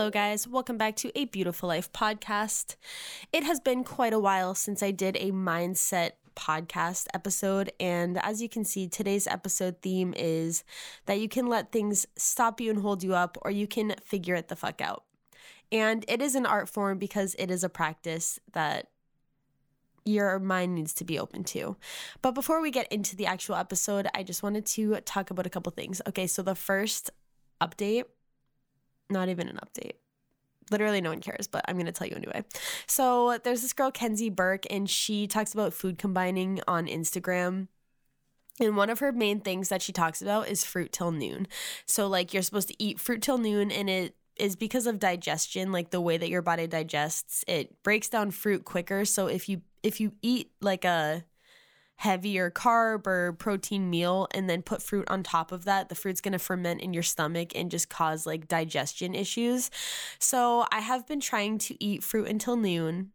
Hello, guys. Welcome back to a Beautiful Life podcast. It has been quite a while since I did a mindset podcast episode. And as you can see, today's episode theme is that you can let things stop you and hold you up, or you can figure it the fuck out. And it is an art form because it is a practice that your mind needs to be open to. But before we get into the actual episode, I just wanted to talk about a couple things. Okay, so the first update not even an update. Literally, no one cares, but I'm going to tell you anyway. So, there's this girl, Kenzie Burke, and she talks about food combining on Instagram. And one of her main things that she talks about is fruit till noon. So, like, you're supposed to eat fruit till noon, and it is because of digestion, like the way that your body digests, it breaks down fruit quicker. So, if you if you eat like a heavier carb or protein meal and then put fruit on top of that, the fruit's going to ferment in your stomach and just cause like digestion issues. So I have been trying to eat fruit until noon.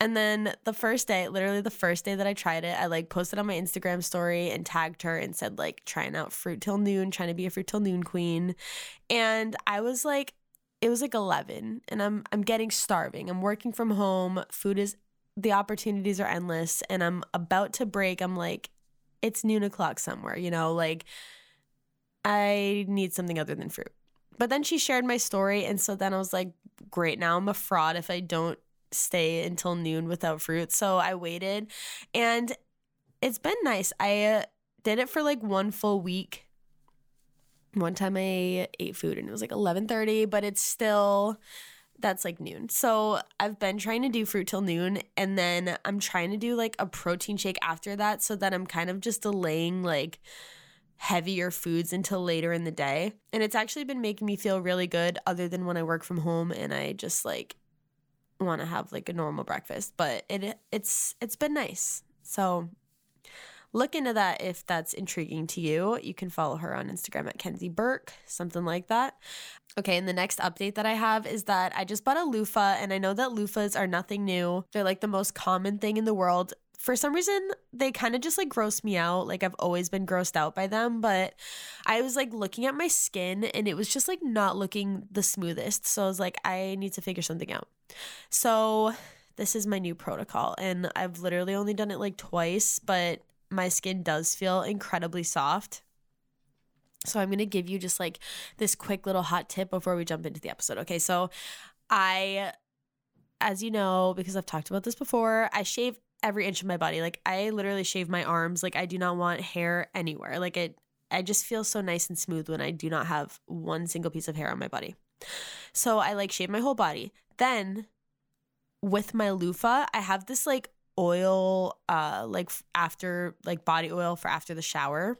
And then the first day, literally the first day that I tried it, I like posted on my Instagram story and tagged her and said like trying out fruit till noon, trying to be a fruit till noon queen. And I was like it was like 11 and I'm I'm getting starving. I'm working from home. Food is the opportunities are endless and I'm about to break. I'm like, it's noon o'clock somewhere, you know, like I need something other than fruit. But then she shared my story. And so then I was like, great, now I'm a fraud if I don't stay until noon without fruit. So I waited and it's been nice. I uh, did it for like one full week. One time I ate food and it was like 11:30, but it's still that's like noon. So I've been trying to do fruit till noon and then I'm trying to do like a protein shake after that so that I'm kind of just delaying like heavier foods until later in the day. And it's actually been making me feel really good other than when I work from home and I just like want to have like a normal breakfast, but it it's it's been nice. So look into that if that's intriguing to you. You can follow her on Instagram at Kenzie Burke, something like that. Okay, and the next update that I have is that I just bought a loofah, and I know that loofahs are nothing new. They're like the most common thing in the world. For some reason, they kind of just like gross me out. Like I've always been grossed out by them, but I was like looking at my skin and it was just like not looking the smoothest. So I was like, I need to figure something out. So this is my new protocol, and I've literally only done it like twice, but my skin does feel incredibly soft. So I'm going to give you just like this quick little hot tip before we jump into the episode. Okay, so I as you know because I've talked about this before, I shave every inch of my body. Like I literally shave my arms. Like I do not want hair anywhere. Like it I just feel so nice and smooth when I do not have one single piece of hair on my body. So I like shave my whole body. Then with my loofah, I have this like oil uh like after like body oil for after the shower.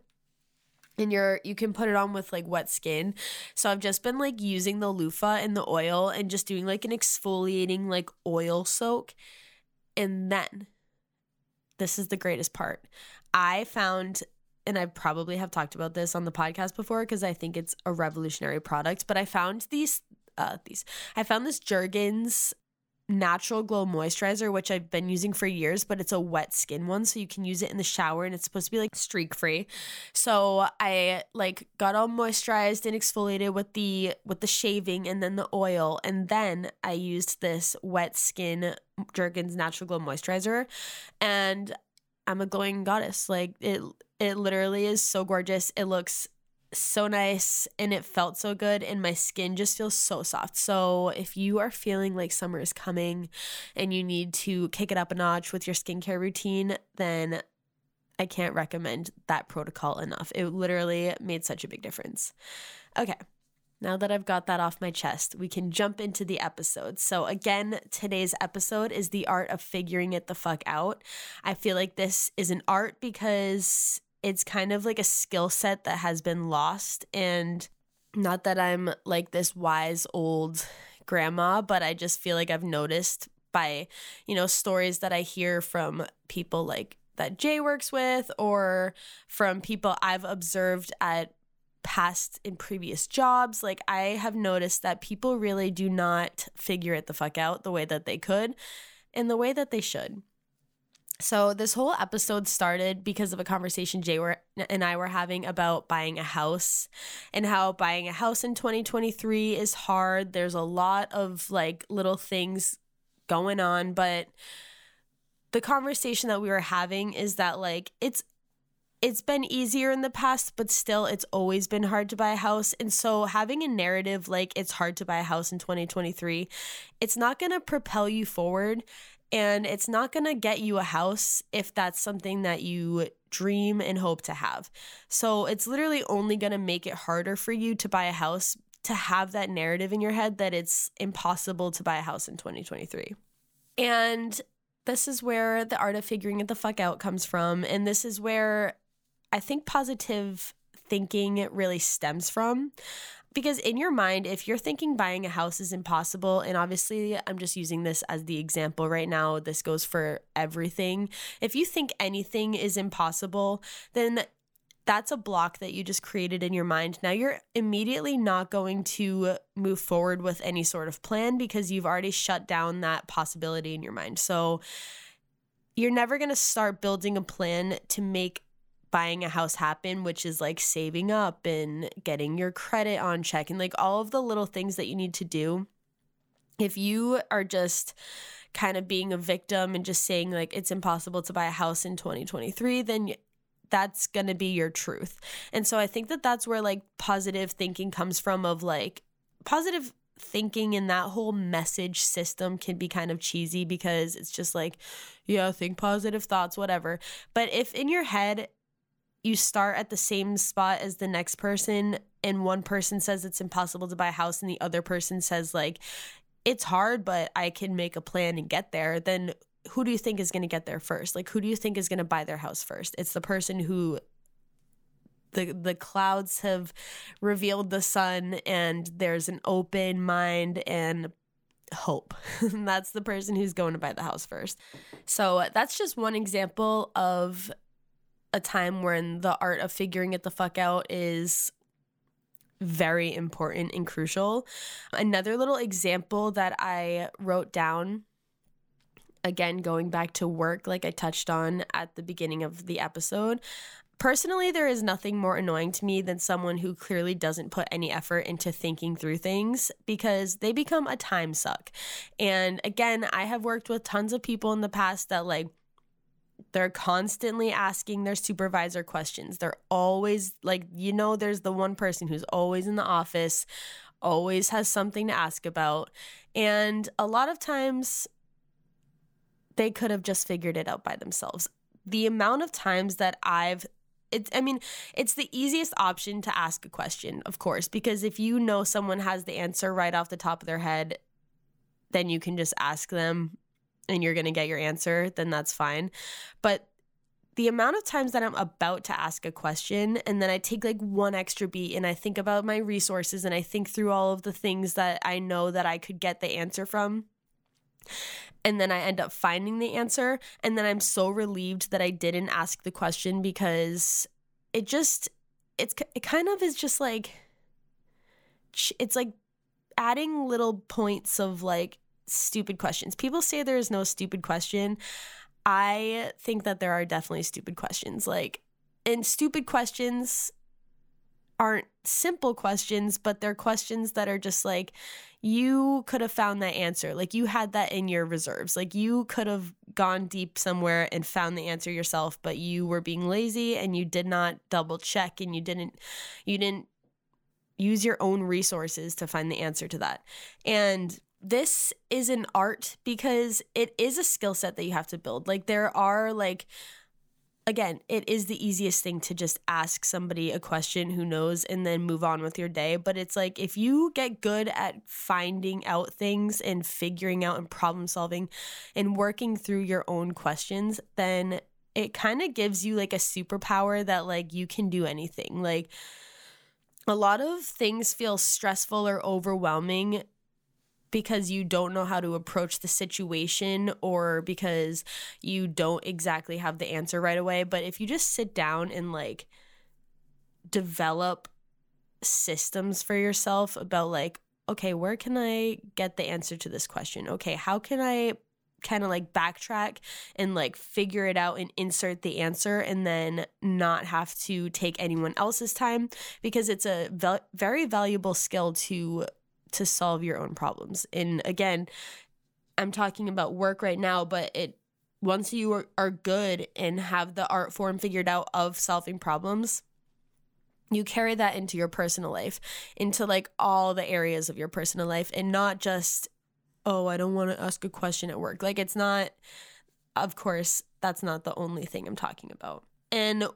And you're you can put it on with like wet skin. So i've just been like using the loofah and the oil and just doing like an exfoliating like oil soak. And then this is the greatest part. I found and i probably have talked about this on the podcast before because i think it's a revolutionary product but i found these uh, these i found this jergens natural glow moisturizer which i've been using for years but it's a wet skin one so you can use it in the shower and it's supposed to be like streak free so i like got all moisturized and exfoliated with the with the shaving and then the oil and then i used this wet skin jergens natural glow moisturizer and i'm a glowing goddess. Like it it literally is so gorgeous. It looks so nice and it felt so good and my skin just feels so soft. So if you are feeling like summer is coming and you need to kick it up a notch with your skincare routine, then I can't recommend that protocol enough. It literally made such a big difference. Okay. Now that I've got that off my chest, we can jump into the episode. So, again, today's episode is the art of figuring it the fuck out. I feel like this is an art because it's kind of like a skill set that has been lost. And not that I'm like this wise old grandma, but I just feel like I've noticed by, you know, stories that I hear from people like that Jay works with or from people I've observed at past in previous jobs. Like I have noticed that people really do not figure it the fuck out the way that they could and the way that they should. So this whole episode started because of a conversation Jay were, and I were having about buying a house and how buying a house in 2023 is hard. There's a lot of like little things going on, but the conversation that we were having is that like it's it's been easier in the past, but still it's always been hard to buy a house. And so having a narrative like it's hard to buy a house in 2023, it's not going to propel you forward and it's not going to get you a house if that's something that you dream and hope to have. So it's literally only going to make it harder for you to buy a house to have that narrative in your head that it's impossible to buy a house in 2023. And this is where the art of figuring it the fuck out comes from. And this is where I think positive thinking really stems from because in your mind, if you're thinking buying a house is impossible, and obviously I'm just using this as the example right now, this goes for everything. If you think anything is impossible, then that's a block that you just created in your mind. Now you're immediately not going to move forward with any sort of plan because you've already shut down that possibility in your mind. So you're never going to start building a plan to make buying a house happen, which is like saving up and getting your credit on check and like all of the little things that you need to do. If you are just kind of being a victim and just saying like it's impossible to buy a house in 2023, then that's going to be your truth. And so I think that that's where like positive thinking comes from of like positive thinking and that whole message system can be kind of cheesy because it's just like yeah, think positive thoughts, whatever. But if in your head you start at the same spot as the next person and one person says it's impossible to buy a house and the other person says like it's hard but I can make a plan and get there then who do you think is going to get there first like who do you think is going to buy their house first it's the person who the the clouds have revealed the sun and there's an open mind and hope. that's the person who's going to buy the house first. So that's just one example of a time when the art of figuring it the fuck out is very important and crucial. Another little example that I wrote down again going back to work like I touched on at the beginning of the episode. Personally, there is nothing more annoying to me than someone who clearly doesn't put any effort into thinking through things because they become a time suck. And again, I have worked with tons of people in the past that like they're constantly asking their supervisor questions. They're always like, you know, there's the one person who's always in the office, always has something to ask about. And a lot of times they could have just figured it out by themselves. The amount of times that I've it's I mean, it's the easiest option to ask a question, of course, because if you know someone has the answer right off the top of their head, then you can just ask them and you're going to get your answer, then that's fine. But the amount of times that I'm about to ask a question and then I take like one extra beat and I think about my resources and I think through all of the things that I know that I could get the answer from. And then I end up finding the answer. And then I'm so relieved that I didn't ask the question because it just, it's, it kind of is just like, it's like adding little points of like stupid questions. People say there is no stupid question. I think that there are definitely stupid questions. Like, and stupid questions aren't simple questions, but they're questions that are just like, you could have found that answer. Like, you had that in your reserves. Like, you could have gone deep somewhere and found the answer yourself, but you were being lazy and you did not double check and you didn't, you didn't use your own resources to find the answer to that. And this is an art because it is a skill set that you have to build. Like there are like again, it is the easiest thing to just ask somebody a question who knows and then move on with your day. But it's like if you get good at finding out things and figuring out and problem solving and working through your own questions, then it kind of gives you like a superpower that like you can do anything. Like a lot of things feel stressful or overwhelming because you don't know how to approach the situation or because you don't exactly have the answer right away. But if you just sit down and like develop systems for yourself about like, okay, where can I get the answer to this question? Okay, how can I kind of like backtrack and like figure it out and insert the answer and then not have to take anyone else's time because it's a ve- very valuable skill to to solve your own problems. And again, I'm talking about work right now, but it once you are, are good and have the art form figured out of solving problems, you carry that into your personal life, into like all the areas of your personal life, and not just, oh, I don't want to ask a question at work. Like, it's not, of course, that's not the only thing I'm talking about. And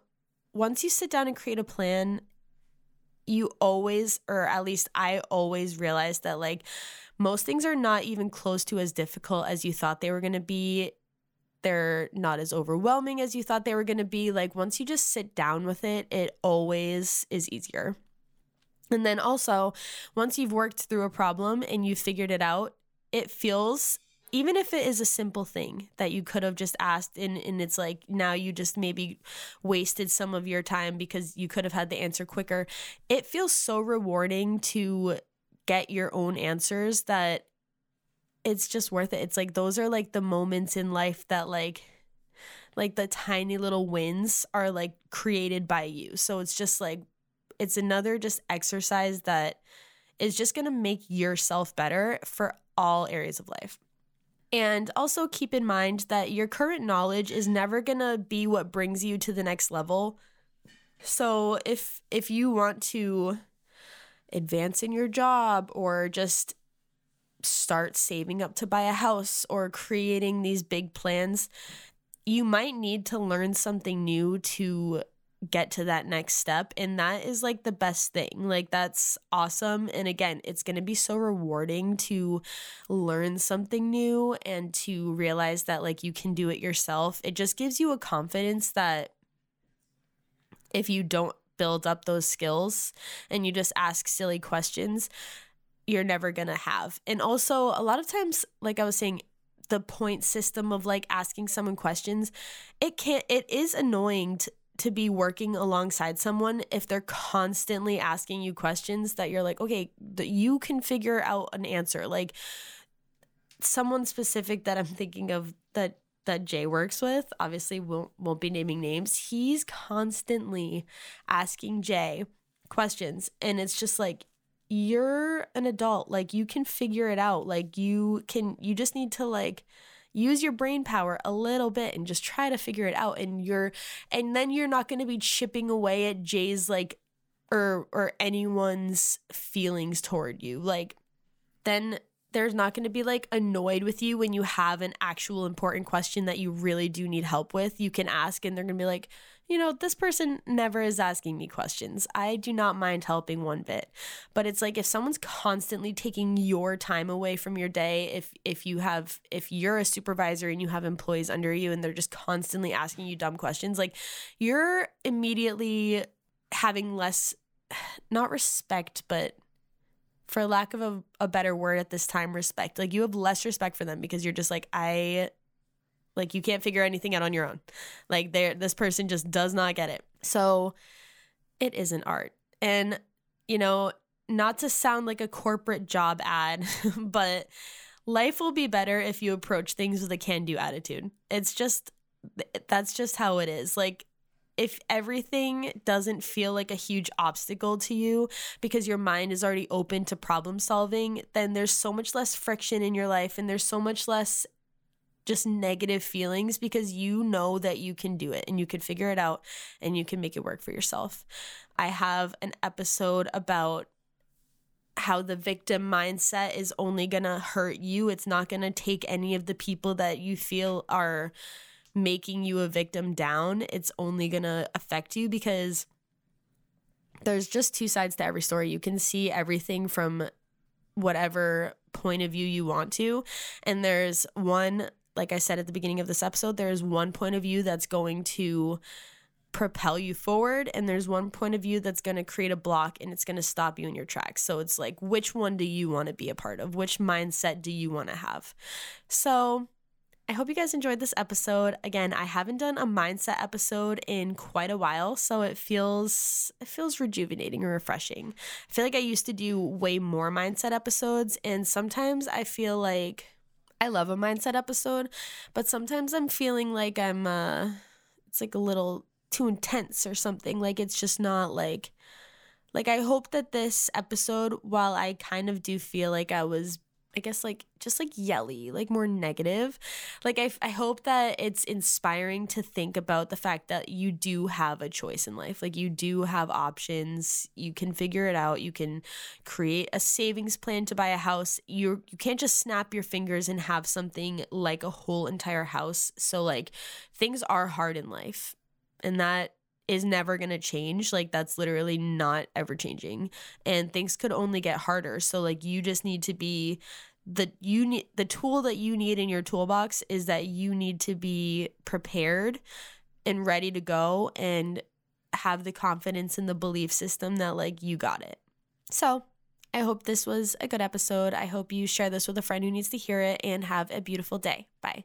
once you sit down and create a plan, you always, or at least I always realize that like most things are not even close to as difficult as you thought they were going to be. They're not as overwhelming as you thought they were going to be. Like once you just sit down with it, it always is easier. And then also, once you've worked through a problem and you've figured it out, it feels even if it is a simple thing that you could have just asked and, and it's like now you just maybe wasted some of your time because you could have had the answer quicker. It feels so rewarding to get your own answers that it's just worth it. It's like those are like the moments in life that like like the tiny little wins are like created by you. So it's just like it's another just exercise that is just going to make yourself better for all areas of life and also keep in mind that your current knowledge is never going to be what brings you to the next level. So if if you want to advance in your job or just start saving up to buy a house or creating these big plans, you might need to learn something new to get to that next step and that is like the best thing. Like that's awesome and again it's going to be so rewarding to learn something new and to realize that like you can do it yourself. It just gives you a confidence that if you don't build up those skills and you just ask silly questions you're never going to have. And also a lot of times like i was saying the point system of like asking someone questions it can't it is annoying to, to be working alongside someone if they're constantly asking you questions that you're like, okay, that you can figure out an answer. Like someone specific that I'm thinking of that that Jay works with, obviously won't won't be naming names. He's constantly asking Jay questions and it's just like you're an adult, like you can figure it out. Like you can you just need to like use your brain power a little bit and just try to figure it out and you're and then you're not going to be chipping away at Jay's like or or anyone's feelings toward you. Like then there's not going to be like annoyed with you when you have an actual important question that you really do need help with. You can ask and they're going to be like you know, this person never is asking me questions. I do not mind helping one bit. But it's like if someone's constantly taking your time away from your day, if if you have if you're a supervisor and you have employees under you and they're just constantly asking you dumb questions, like you're immediately having less not respect, but for lack of a, a better word at this time, respect. Like you have less respect for them because you're just like, I like you can't figure anything out on your own. Like there this person just does not get it. So it is an art. And you know, not to sound like a corporate job ad, but life will be better if you approach things with a can-do attitude. It's just that's just how it is. Like if everything doesn't feel like a huge obstacle to you because your mind is already open to problem solving, then there's so much less friction in your life and there's so much less just negative feelings because you know that you can do it and you can figure it out and you can make it work for yourself. I have an episode about how the victim mindset is only going to hurt you. It's not going to take any of the people that you feel are making you a victim down. It's only going to affect you because there's just two sides to every story. You can see everything from whatever point of view you want to. And there's one like I said at the beginning of this episode, there is one point of view that's going to propel you forward and there's one point of view that's going to create a block and it's going to stop you in your tracks. So it's like which one do you want to be a part of? Which mindset do you want to have? So I hope you guys enjoyed this episode. Again, I haven't done a mindset episode in quite a while, so it feels it feels rejuvenating and refreshing. I feel like I used to do way more mindset episodes and sometimes I feel like I love a mindset episode, but sometimes I'm feeling like I'm uh it's like a little too intense or something. Like it's just not like like I hope that this episode while I kind of do feel like I was I guess like just like yelly, like more negative. Like I I hope that it's inspiring to think about the fact that you do have a choice in life. Like you do have options. You can figure it out. You can create a savings plan to buy a house. You you can't just snap your fingers and have something like a whole entire house. So like things are hard in life. And that is never going to change. Like that's literally not ever changing. And things could only get harder. So like you just need to be the you need the tool that you need in your toolbox is that you need to be prepared and ready to go and have the confidence in the belief system that like you got it. So, I hope this was a good episode. I hope you share this with a friend who needs to hear it and have a beautiful day. Bye.